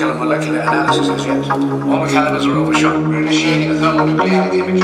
and molecular analysis as yet. All mechanisms are overshot. We're initiating a thermal nuclear image.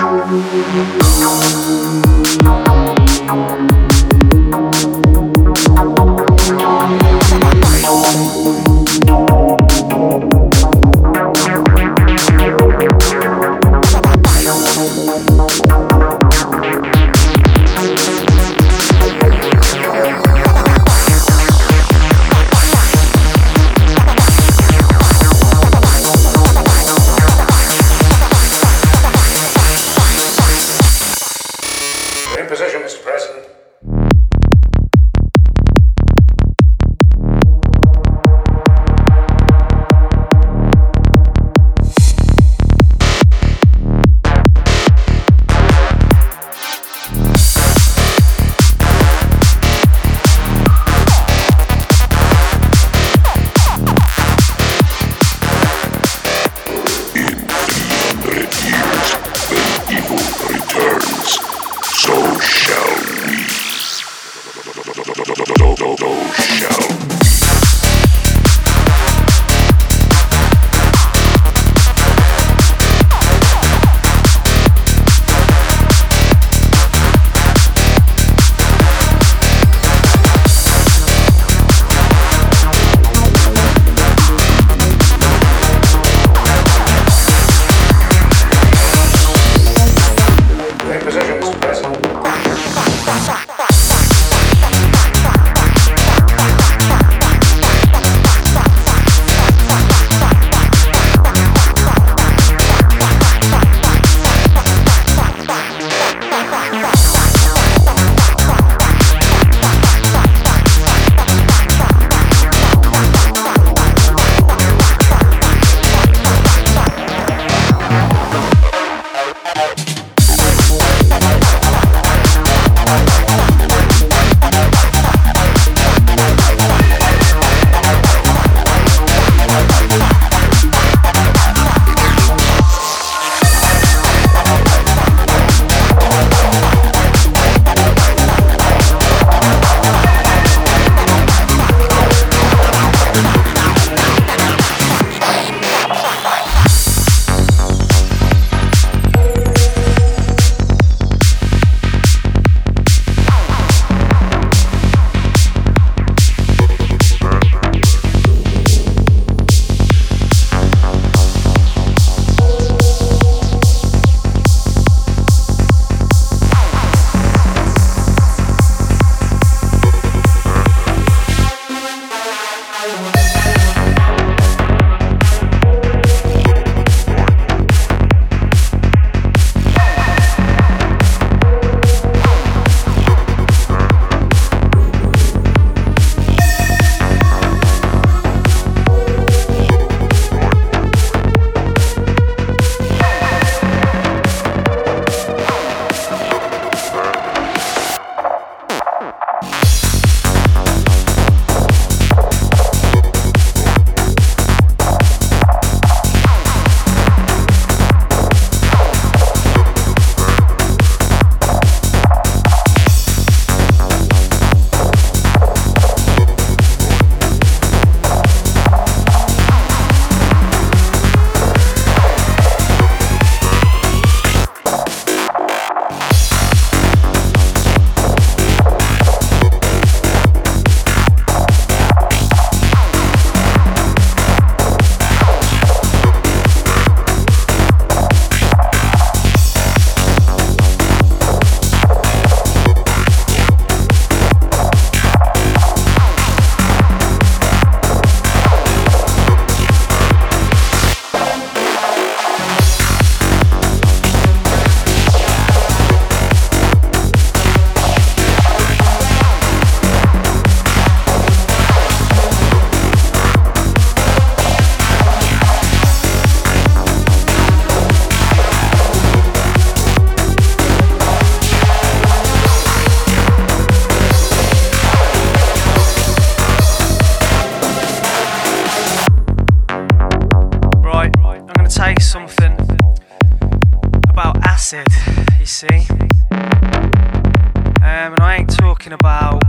connected, you see. Um, and I ain't talking about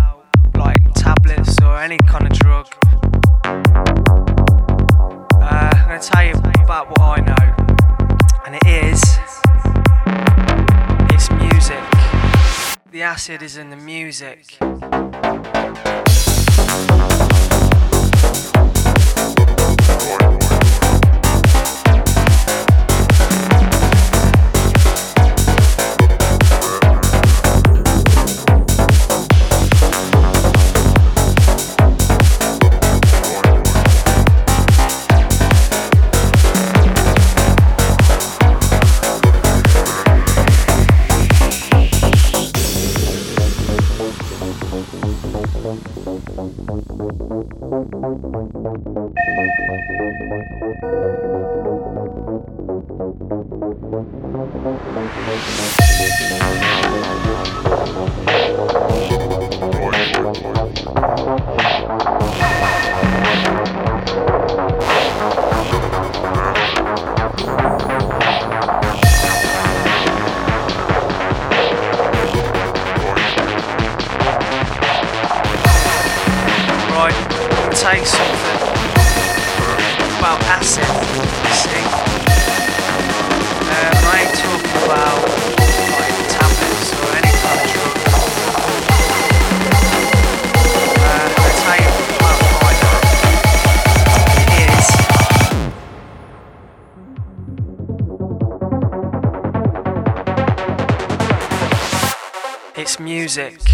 like tablets or any kind of drug. Uh, I'm gonna tell you about what I know, and it is it's music. The acid is in the music. Thank you. Music.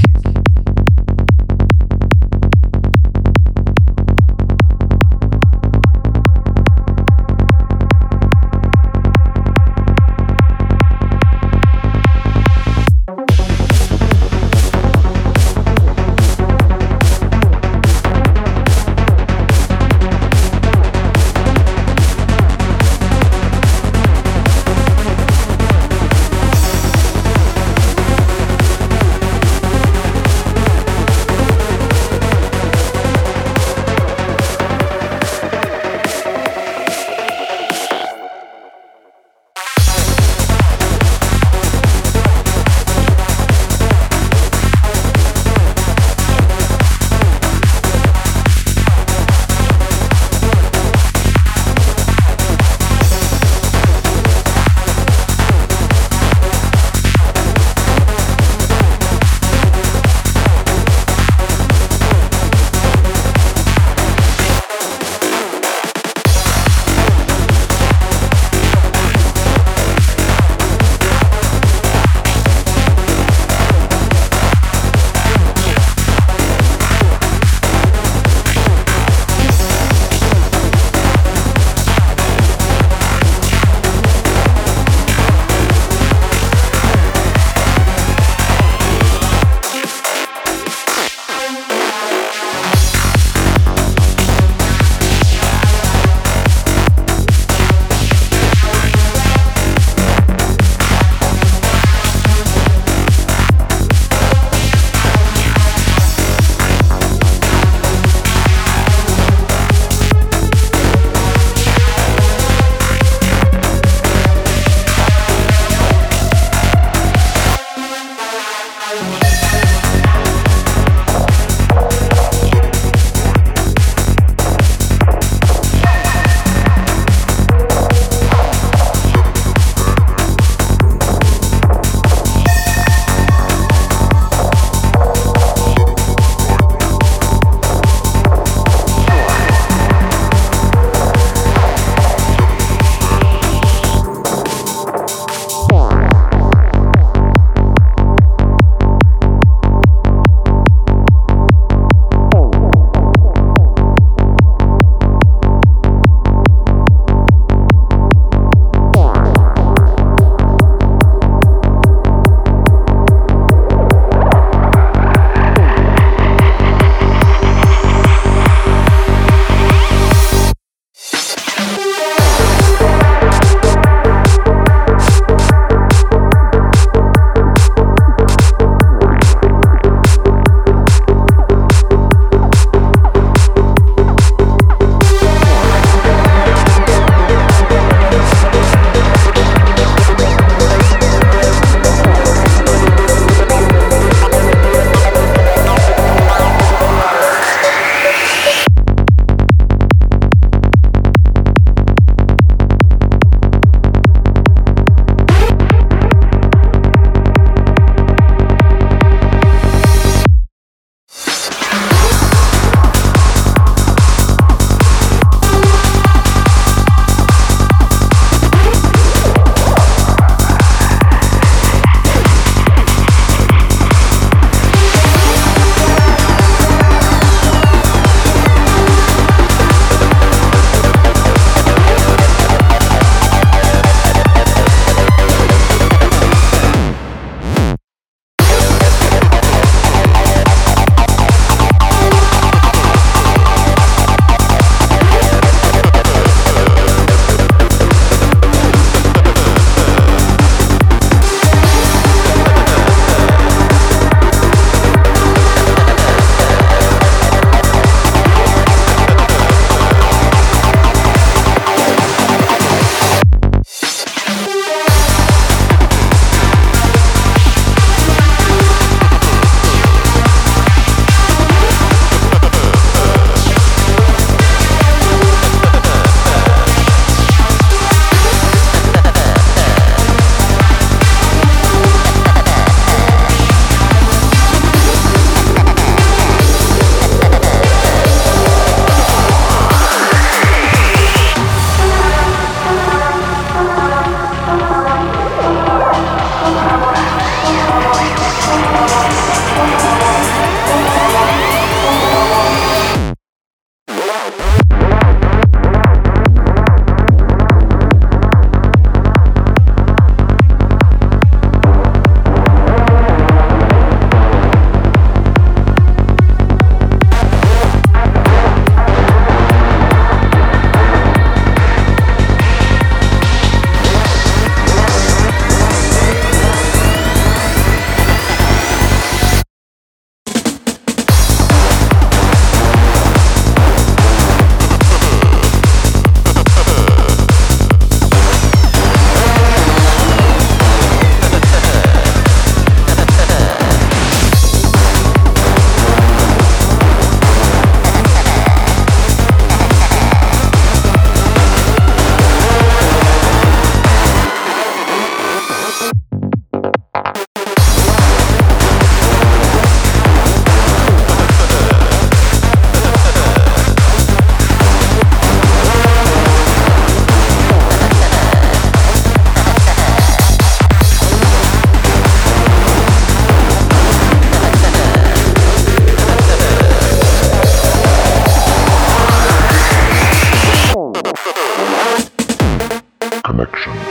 Connection.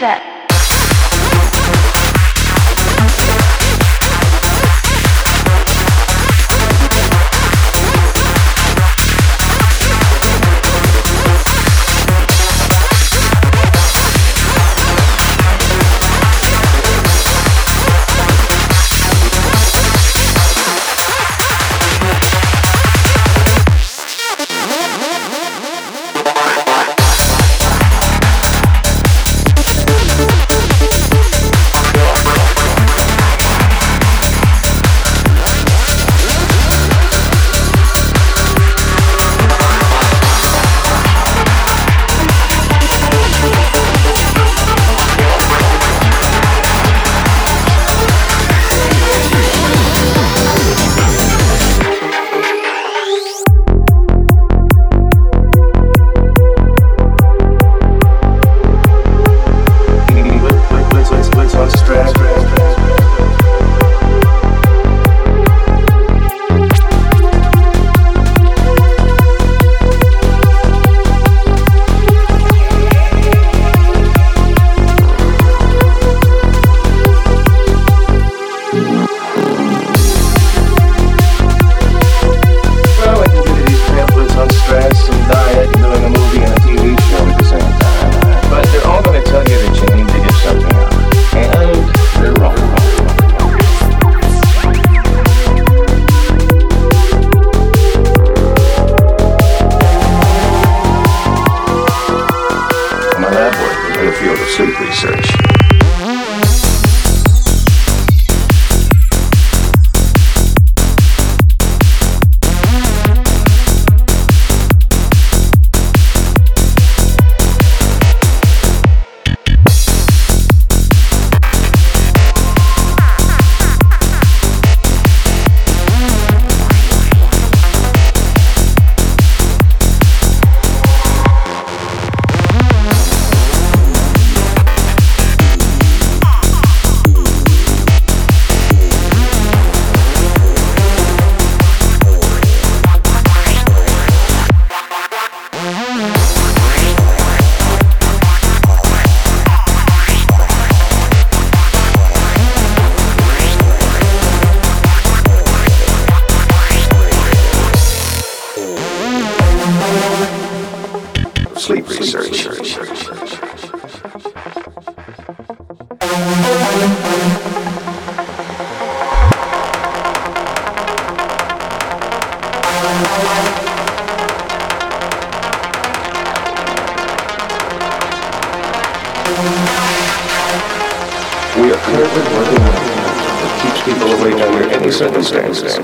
That? circumstances.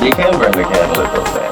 You can burn the candle at those